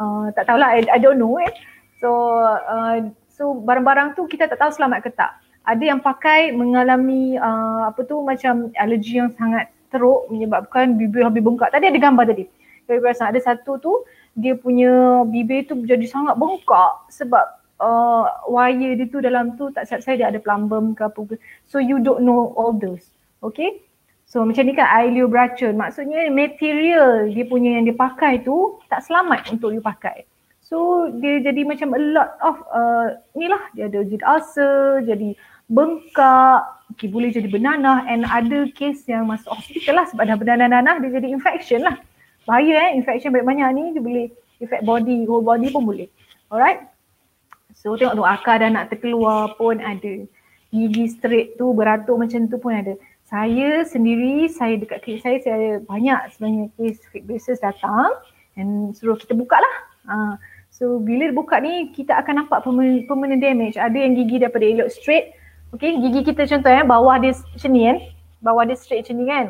uh, tak tahulah I, I don't know eh so uh, So barang-barang tu kita tak tahu selamat ke tak. Ada yang pakai mengalami uh, apa tu macam alergi yang sangat teruk menyebabkan bibir habis bengkak. Tadi ada gambar tadi. Saya rasa ada satu tu dia punya bibir tu jadi sangat bengkak sebab uh, wire dia tu dalam tu tak saya dia ada plumbum ke apa ke. So you don't know all those. Okay. So macam ni kan Ailio Bracun. Maksudnya material dia punya yang dia pakai tu tak selamat untuk you pakai. So dia jadi macam a lot of uh, ni lah dia ada jadi ulcer, jadi bengkak, okay, boleh jadi bernanah and ada case yang masuk hospital lah sebab dah bernanah-nanah dia jadi infection lah. Bahaya eh infection banyak-banyak ni dia boleh effect body, whole body pun boleh. Alright. So tengok tu akar dah nak terkeluar pun ada. Gigi straight tu beratur macam tu pun ada. Saya sendiri, saya dekat klinik saya, saya banyak sebenarnya case fake braces datang and suruh kita buka lah. Uh, So bila buka ni kita akan nampak permanent, permanent damage. Ada yang gigi daripada elok straight. Okay gigi kita contoh eh bawah dia macam ni kan. Bawah dia straight macam ni kan.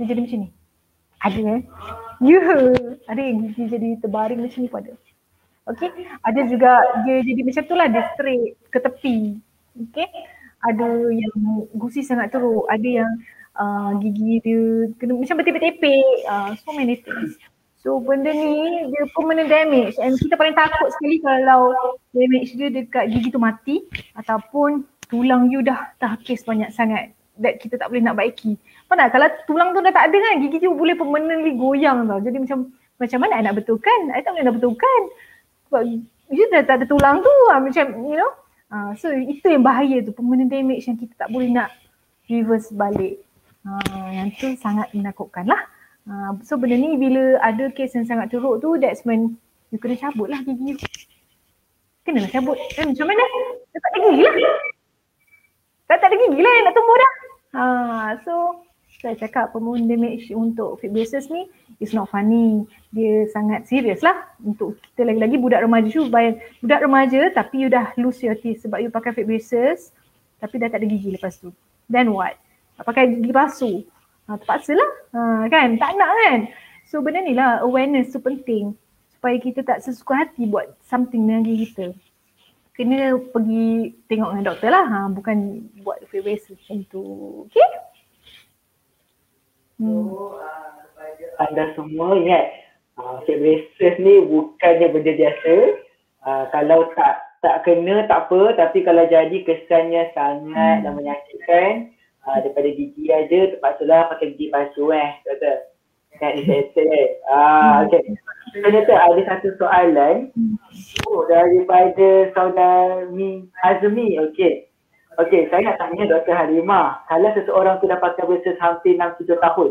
Dia jadi macam ni. Ada eh. Yeah. Ada yang gigi jadi terbaring macam ni pun ada. Okay. Ada juga dia jadi macam tu lah dia straight ke tepi. Okay. Ada yang gusi sangat teruk. Ada yang uh, gigi dia kena macam bertepek-tepek. Uh, so many things. So benda ni dia permanent damage and kita paling takut sekali kalau damage dia dekat gigi tu mati ataupun tulang you dah terhakis banyak sangat that kita tak boleh nak baiki. Mana kalau tulang tu dah tak ada kan gigi tu boleh permanently goyang tau. Jadi macam macam mana I nak betulkan? I tak boleh nak betulkan. Sebab you dah tak ada tulang tu lah macam you know. Uh, so itu yang bahaya tu permanent damage yang kita tak boleh nak reverse balik. Uh, yang tu sangat menakutkan lah. Uh, so benda ni bila ada kes yang sangat teruk tu that's when you kena cabut lah gigi you. Kenalah cabut. Eh, macam mana? Tak ada gigi lah. Tak, tak ada gigi lah yang nak tumbuh dah. Ha, so saya cakap permohonan damage untuk fake braces ni is not funny. Dia sangat serius lah untuk kita lagi-lagi budak remaja tu. Bayang, budak remaja tapi you dah lose your teeth sebab you pakai fake braces tapi dah tak ada gigi lepas tu. Then what? Pakai gigi palsu. Ha, terpaksa lah ha, kan tak nak kan so benda ni lah awareness tu penting supaya kita tak sesuka hati buat something dengan diri kita kena pergi tengok dengan doktor lah ha, bukan buat free waste macam tu okay hmm. uh, anda semua ingat uh, fake braces ni bukannya benda biasa. Uh, kalau tak tak kena tak apa. Tapi kalau jadi kesannya sangat hmm. dan menyakitkan. Uh, daripada gigi aja terpaksa lah pakai gigi palsu eh kata kan eh ah okey. Ternyata ada satu soalan. Oh, daripada saudara Mi Azmi okey okey saya nak tanya Dr. Halimah kalau seseorang tu dah pakai braces hampir 6-7 tahun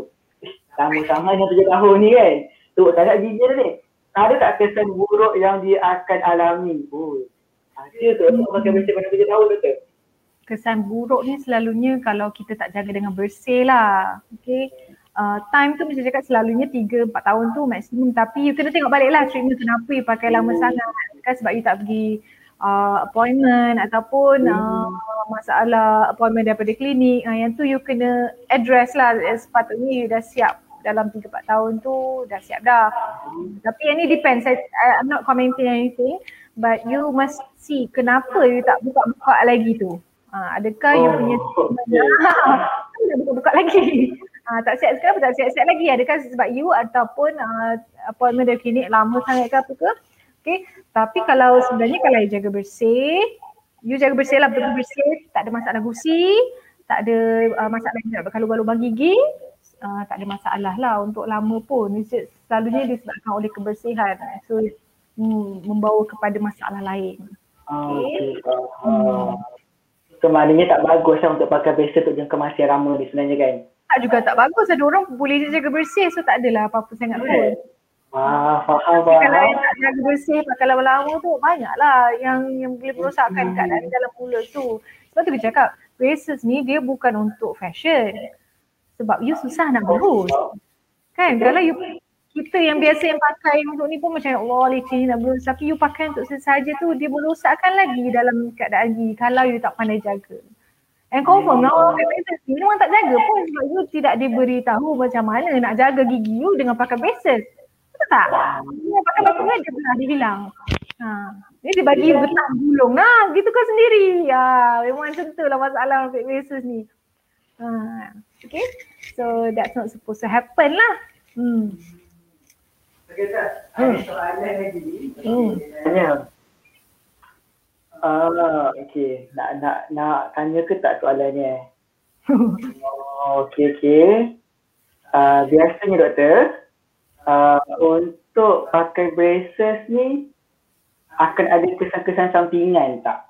sama-sama yang 7 tahun ni kan tu tak gigi dia ni ada tak kesan buruk yang dia akan alami oh ada tu pakai braces pada 7 tahun betul kesan buruk ni selalunya kalau kita tak jaga dengan bersih lah. Okay. Uh, time tu macam cakap selalunya 3-4 tahun tu maksimum tapi you kena tengok balik lah treatment kenapa you pakai lama sangat kan sebab you tak pergi uh, appointment ataupun uh, masalah appointment daripada klinik uh, yang tu you kena address lah sepatutnya you dah siap dalam 3-4 tahun tu dah siap dah. Tapi yang ni depends. I, I'm not commenting anything but you must see kenapa you tak buka-buka lagi tu. Uh, adakah oh, you punya okay. dah buka-buka lagi. Uh, tak siap kenapa tak siap-siap lagi? Adakah sebab you ataupun uh, appointment dari klinik lama sangat ke apa ke? Okay. Tapi kalau sebenarnya kalau you jaga bersih, you jaga bersih lah betul bersih, tak ada masalah gusi, tak ada uh, masalah nak berkalu-kalu gigi, uh, tak ada masalah lah untuk lama pun. Selalunya disebabkan oleh kebersihan. So hmm, membawa kepada masalah lain. Okay. okay. Hmm. So maknanya tak bagus lah untuk pakai bracelet untuk jangka masa yang lama ni sebenarnya kan? Tak juga tak bagus. Ada orang boleh jaga bersih so tak adalah apa-apa sangat pun. Ah, faham, faham. Kalau yang tak jaga bersih pakai lama-lama tu banyaklah yang yang boleh merosakkan hmm. keadaan dalam mulut tu. Sebab tu dia cakap braces ni dia bukan untuk fashion sebab you susah nak berus. Kan kalau you kita yang biasa yang pakai untuk ni pun macam Allah leceh nak berus tapi you pakai untuk sesaja tu dia merosakkan lagi dalam keadaan gigi kalau you tak pandai jaga. And confirm hmm. orang pakai braces ni memang tak jaga pun sebab you tidak diberi tahu macam mana nak jaga gigi you dengan pakai braces. Betul tak? Ya, pakai braces dia pernah dia bilang. Ha. Ni dia bagi getah gulung. Nah, gitu kan sendiri. Ya, memang macam tu lah masalah pakai braces ni. Ha. Okay. So that's not supposed to happen lah. Hmm. Okay, tak. Hmm. Soalan lagi. Hmm. Tanya. Ah, okay. Nak nak nak tanya ke tak soalannya? oh, okay, okay. Uh, biasanya doktor, uh, untuk pakai braces ni akan ada kesan-kesan sampingan tak?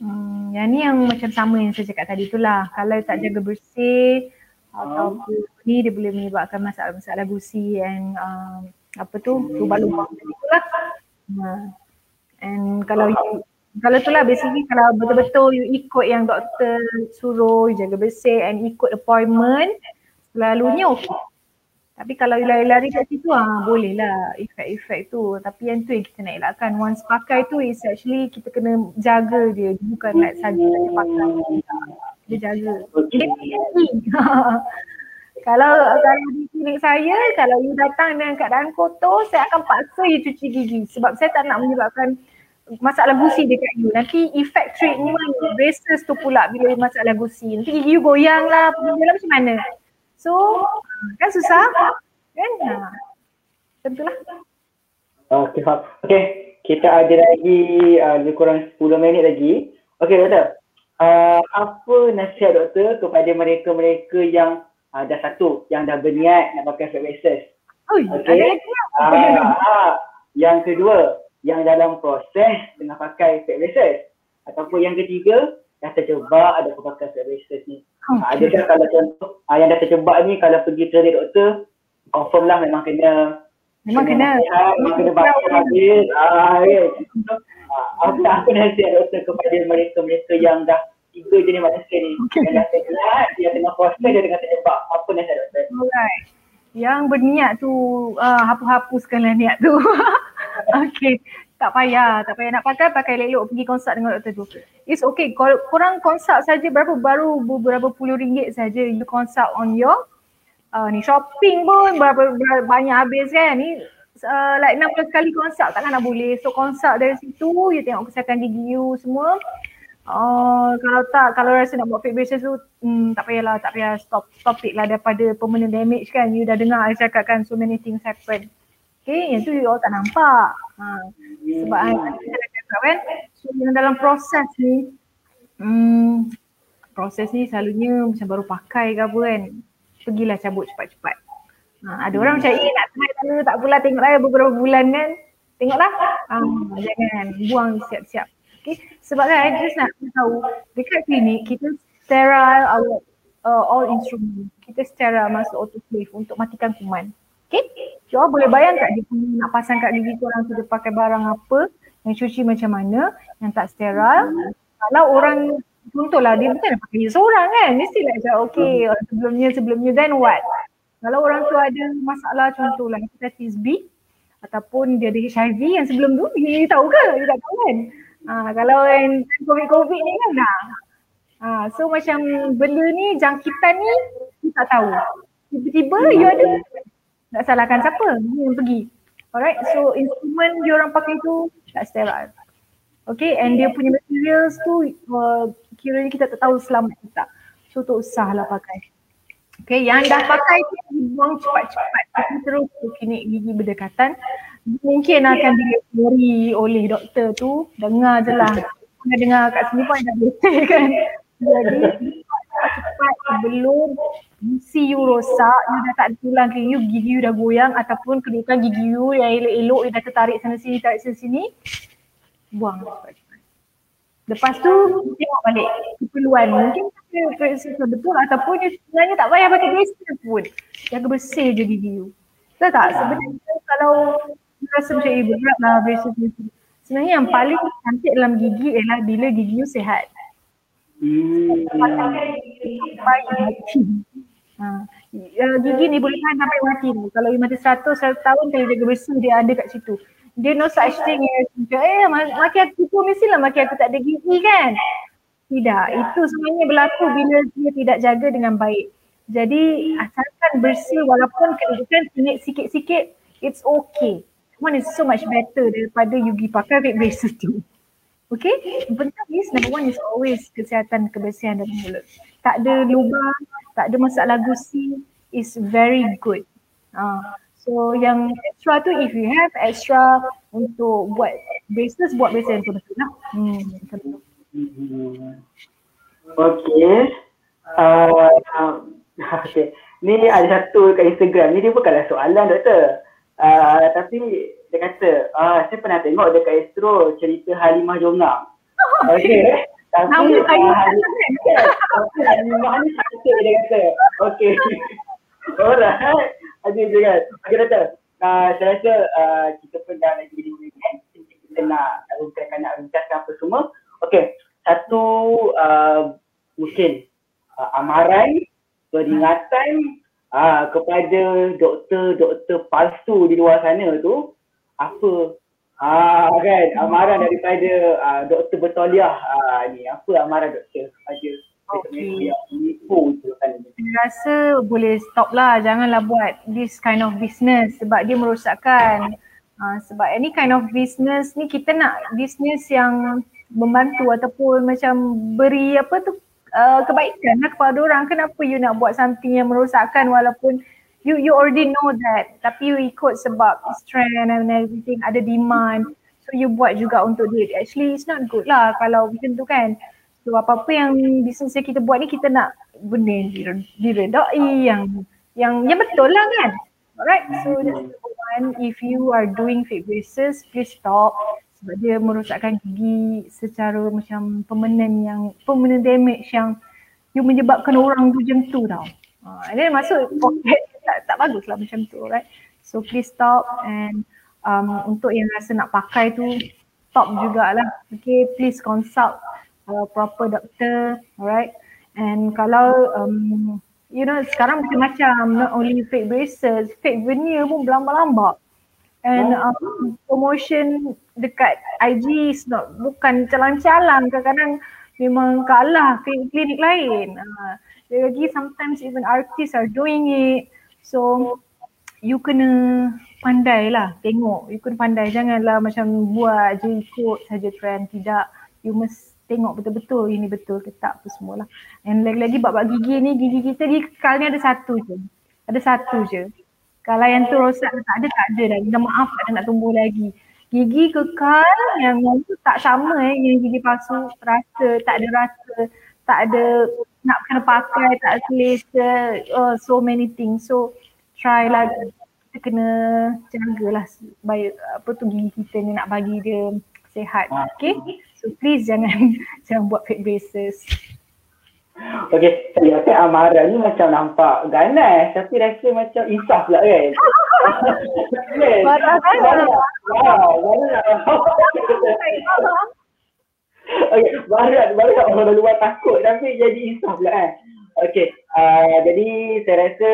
Hmm, yang ni yang macam sama yang saya cakap tadi tu lah. Kalau tak jaga bersih, ataupun uh. ni dia boleh menyebabkan masalah-masalah gusi and uh, apa tu lubang-lubang macam itulah. Uh, and kalau you, kalau tu lah basically kalau betul-betul you ikut yang doktor suruh you jaga bersih and ikut appointment selalunya okey. Tapi kalau lari-lari kat situ ah boleh lah efek-efek tu. Tapi yang tu yang kita nak elakkan. Once pakai tu is actually kita kena jaga dia. Bukan like saja saja pakai dia jaga. kalau kalau di klinik saya, kalau you datang dengan keadaan kotor, saya akan paksa you cuci gigi sebab saya tak nak menyebabkan masalah gusi dekat you. Nanti efek treatment braces tu pula bila masalah gusi. Nanti gigi you goyang lah, pergi macam mana. So, kan susah kan? Ha. Tentulah. Okay, okay. Kita ada lagi uh, lebih kurang 10 minit lagi. Okay, doktor uh, apa nasihat doktor kepada mereka-mereka yang uh, dah satu, yang dah berniat nak pakai fat? Okay. Uh, uh, yang kedua, yang dalam proses tengah pakai fat braces. Ataupun yang ketiga, dah terjebak ada fat braces ni. Okay. Uh, adakah kalau contoh uh, yang dah terjebak ni kalau pergi trade doktor, confirm lah memang kena Memang kena. Memang kena baca lagi. Ah, ya. Apa apa nasihat doktor kepada mereka-mereka yang dah tiga jenis manusia ni. Okay. Yang dah terlihat, yang tengah proses, dia tengah terjebak. Apa nasihat doktor? Alright. Yang berniat tu, uh, hapus-hapuskanlah niat tu. okay. Tak payah, tak payah nak pakai, pakai elok pergi konsult dengan doktor tu. It's okay, kalau korang konsult saja berapa baru beberapa puluh ringgit saja you consult on your uh, ni shopping pun berapa, berapa banyak habis kan ni uh, like 60 kali konsult takkan nak boleh so konsult dari situ you tengok kesihatan gigi you semua Oh, kalau tak, kalau rasa nak buat fake braces tu, hmm, tak payahlah, tak payah stop, it lah daripada permanent damage kan. You dah dengar saya cakap kan, so many things happen. Okay, yang tu you all tak nampak. Ha, sebab yeah. saya dah cakap kan, so yang dalam proses ni, hmm, proses ni selalunya macam baru pakai ke apa kan, pergilah cabut cepat-cepat. Ha, ada orang macam, eh nak try dulu, tak pula tengok lah beberapa bulan kan. Tengoklah, ha, jangan buang siap-siap. Okay. Sebab kan I just nak tahu dekat klinik kita sterile our uh, all instrument. Kita sterile masuk autoclave untuk matikan kuman. Okay. So boleh bayangkan dia punya nak pasang kat gigi korang tu dia pakai barang apa yang cuci macam mana yang tak sterile. Kalau orang contohlah dia bukan pakai seorang kan. Mesti lah macam okay sebelumnya sebelumnya then what? Kalau orang tu ada masalah contohlah hepatitis B ataupun dia ada HIV yang sebelum tu dia tahu ke? Dia tak tahu kan? Ha, kalau yang COVID-COVID ni kan dah. Ha, so macam benda ni, jangkitan ni, you tak tahu. Tiba-tiba you ada, nak salahkan siapa? Yang pergi. Alright, so instrument dia orang pakai tu tak sterile. Okay, and dia punya materials tu uh, kiranya kita tak tahu selamat ke tak. So tak usahlah pakai. Okay, yang dah pakai tu buang cepat-cepat. Kita terus ke klinik gigi berdekatan. Mungkin akan dilihat oleh doktor tu. Dengar je lah. Dengar kat sini pun dah betul kan. Jadi cepat sebelum gigi you rosak, you dah tak ada tulang ke you, gigi you dah goyang ataupun kedudukan gigi you yang elok-elok you dah tertarik sana sini, tarik sana sini, buang. Lepas tu tengok balik keperluan mungkin braces betul ataupun dia sebenarnya tak payah pakai braces pun. Jaga bersih je gigi you. Betul tak? Sebenarnya kalau rasa macam eh berat lah ni. Sebenarnya yang paling cantik dalam gigi ialah bila gigi you sihat. Hmm. Ha. Uh, gigi ni boleh tahan sampai mati ni. Kalau you mati 100, 100 tahun kalau jaga bersih dia ada kat situ. Dia no such thing as eh maki aku pun mestilah maki aku tak ada gigi kan? Tidak. Itu sebenarnya berlaku bila dia tidak jaga dengan baik. Jadi asalkan bersih walaupun kedudukan tinggi sikit-sikit it's okay. One is so much better daripada you pergi pakai fake braces tu Okay, penting is number one is always kesihatan kebersihan dalam mulut. Tak ada lubang, tak ada masalah gusi, is very good. Uh, So yang extra tu if you have extra untuk buat business buat business yang betul lah. Hmm. Okay. Uh, okay. Ni ada satu kat Instagram. Ni dia bukanlah soalan doktor. Uh, tapi dia kata, uh, saya pernah tengok dekat Astro cerita Halimah Jongam. Okay. Tapi uh, Halimah ni sakit dia kata. Okay. Alright je kan. Okay doktor, uh, saya rasa uh, kita pun dah lagi di sini kan. Kita nak, kita nak bincangkan apa semua. Okay, satu uh, mungkin uh, amaran, peringatan uh, kepada doktor-doktor palsu di luar sana tu, apa Ah kan amaran daripada uh, Doktor Bertoliah uh, ni apa amaran doktor kepada Okay. Saya rasa boleh stop lah. Janganlah buat this kind of business sebab dia merosakkan. Uh, sebab any kind of business ni kita nak business yang membantu ataupun macam beri apa tu uh, kebaikan lah kepada orang. Kenapa you nak buat something yang merosakkan walaupun you you already know that tapi you ikut sebab trend and everything ada demand. So you buat juga untuk dia. Actually it's not good lah kalau macam tu kan. So apa-apa yang bisnes yang kita buat ni kita nak benda yang diredai yang yang yang betul lah kan. Alright, so that's one. If you are doing fake braces, please stop sebab dia merosakkan gigi secara macam permanent yang permanent damage yang you menyebabkan orang tu macam tu tau. Uh, and then masuk pocket tak, tak bagus lah macam tu right. So please stop and um, untuk yang rasa nak pakai tu stop jugalah. Okay, please consult uh, proper doctor, alright. And kalau um, you know sekarang macam-macam not only fake braces, fake veneer pun berlambak-lambak. And um, promotion dekat IG is not bukan calang-calang kadang-kadang memang kalah klinik lain. Uh, lagi sometimes even artists are doing it. So you kena pandai lah tengok. You kena pandai janganlah macam buat je ikut saja trend. Tidak. You must tengok betul-betul ini betul ke tak apa semualah. And lagi-lagi bab-bab gigi ni, gigi kita ni kekal ni ada satu je. Ada satu je. Kalau yang tu rosak tak ada, tak ada dah. Minta maaf tak ada nak tumbuh lagi. Gigi kekal yang tu tak sama eh yang gigi palsu rasa, tak ada rasa, tak ada nak kena pakai, tak selesa, oh, so many things. So try lah kita kena jagalah baik apa tu gigi kita ni nak bagi dia sehat. Okay. So please jangan jangan buat fake braces. Okay, saya rasa Amara ni macam nampak ganas tapi rasa macam insaf pula kan? Marah kan? Wow, marah. Okay, barat, barat orang luar takut tapi jadi insaf pula kan? Okay, uh, jadi saya rasa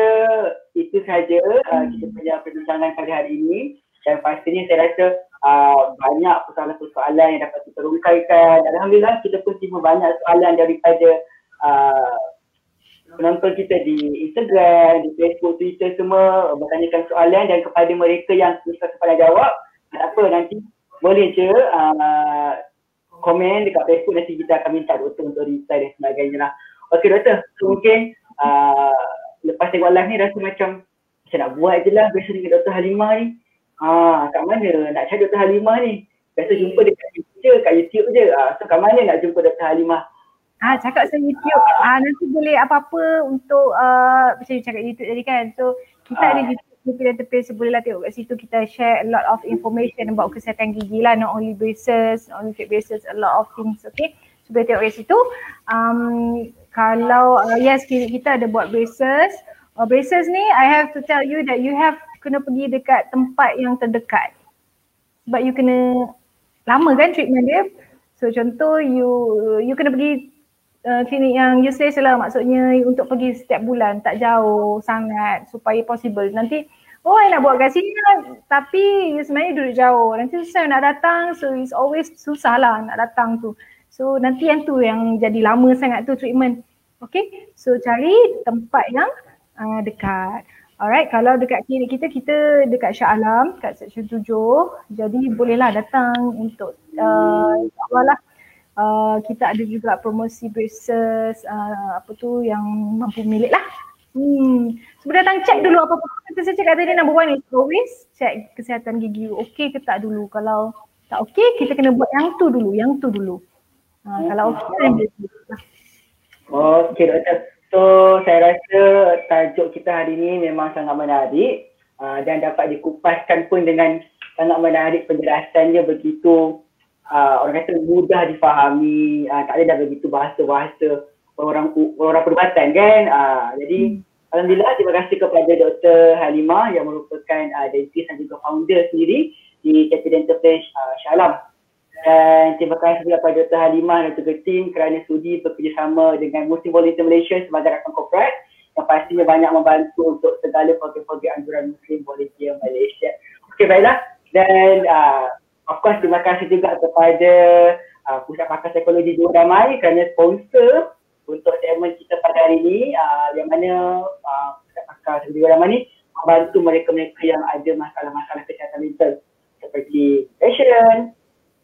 itu saja uh, kita punya perbincangan kali hari ini dan pastinya saya rasa uh, banyak persoalan-persoalan yang dapat kita rungkaikan. Alhamdulillah kita pun terima banyak soalan daripada uh, penonton kita di Instagram, di Facebook, Twitter semua bertanyakan soalan dan kepada mereka yang susah sempat jawab, tak apa nanti boleh je uh, komen dekat Facebook nanti kita akan minta doktor untuk reply dan sebagainya lah. Okey doktor, so mungkin uh, lepas tengok live ni rasa macam macam nak buat je lah biasa dengan Dr. Halimah ni. Ha, kat mana nak cari Dr. Halimah ni? Biasa jumpa dekat YouTube je, kat YouTube je. Ha, so kat mana nak jumpa Dr. Halimah? Ah, cakap saya YouTube. Ah, nanti boleh apa-apa untuk uh, macam cakap YouTube tadi kan. So kita ha. ada YouTube Gigi dan Tepis bolehlah tengok kat situ kita share a lot of information about kesihatan gigi lah. Not only braces, not only fake braces, a lot of things. Okay. So boleh tengok kat situ. Um, kalau uh, yes kita ada buat braces. Uh, braces ni I have to tell you that you have kena pergi dekat tempat yang terdekat. Sebab you kena lama kan treatment dia. So contoh you you kena pergi uh, klinik yang useless lah maksudnya untuk pergi setiap bulan tak jauh sangat supaya possible. Nanti oh I nak buat kat sini lah tapi sebenarnya duduk jauh. Nanti susah nak datang so it's always susah lah nak datang tu. So nanti yang tu yang jadi lama sangat tu treatment. Okay so cari tempat yang uh, dekat. Alright, kalau dekat klinik kita, kita dekat Shah Alam, kat section tujuh. Jadi bolehlah datang untuk uh, lah. Uh, kita ada juga promosi braces, uh, apa tu yang mampu milik lah. Hmm. So datang check dulu apa-apa. Kita saya cakap tadi number one is always check kesihatan gigi okey ke tak dulu. Kalau tak okey, kita kena buat yang tu dulu, yang tu dulu. Uh, kalau okey, boleh. Okay, doktor. So saya rasa tajuk kita hari ini memang sangat menarik uh, dan dapat dikupaskan pun dengan sangat menarik penjelasannya begitu uh, orang kata mudah difahami, uh, tak ada dah begitu bahasa-bahasa orang orang perubatan kan. Uh, jadi hmm. Alhamdulillah terima kasih kepada Dr. Halimah yang merupakan uh, dentist dan juga founder sendiri di Capital Dental Place uh, Shalom. Dan terima kasih juga kepada Dr. Halimah dan juga tim kerana sudi bekerjasama dengan Muslim Volunteer Malaysia sebagai rakan korporat yang pastinya banyak membantu untuk segala program-program anjuran Muslim Volunteer Malaysia. Okey baiklah dan uh, of course terima kasih juga kepada uh, Pusat Pakar Psikologi Jiwa Damai kerana sponsor untuk segmen kita pada hari ini uh, yang mana uh, Pakar Jiwa Damai ni membantu mereka-mereka yang ada masalah-masalah kesihatan mental seperti depression,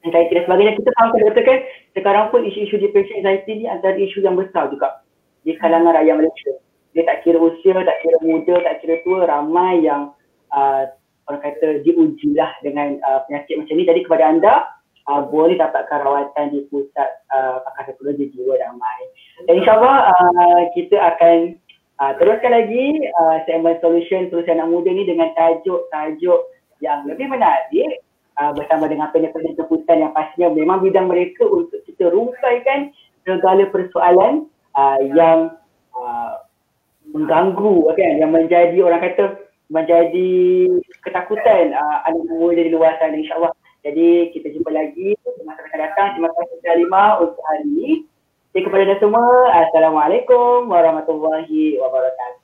anxiety dan sebagainya. Kita faham kan kan sekarang pun isu-isu depression anxiety ni antara isu yang besar juga di kalangan rakyat Malaysia. Dia tak kira usia, tak kira muda, tak kira tua, ramai yang uh, orang kata diujilah dengan uh, penyakit macam ni. Jadi kepada anda, uh, boleh dapatkan rawatan di pusat uh, pakar psikologi jiwa damai. Dan insyaAllah uh, kita akan uh, teruskan lagi uh, segmen solution solusi anak muda ni dengan tajuk-tajuk yang lebih menarik uh, bersama dengan penelitian keputusan yang pastinya memang bidang mereka untuk kita rungkaikan segala persoalan uh, yang uh, mengganggu kan yang menjadi orang kata menjadi ketakutan uh, anak muda di luar sana insyaallah. Jadi kita jumpa lagi masa akan datang. Terima kasih Salima untuk hari ini jadi kepada anda semua assalamualaikum warahmatullahi wabarakatuh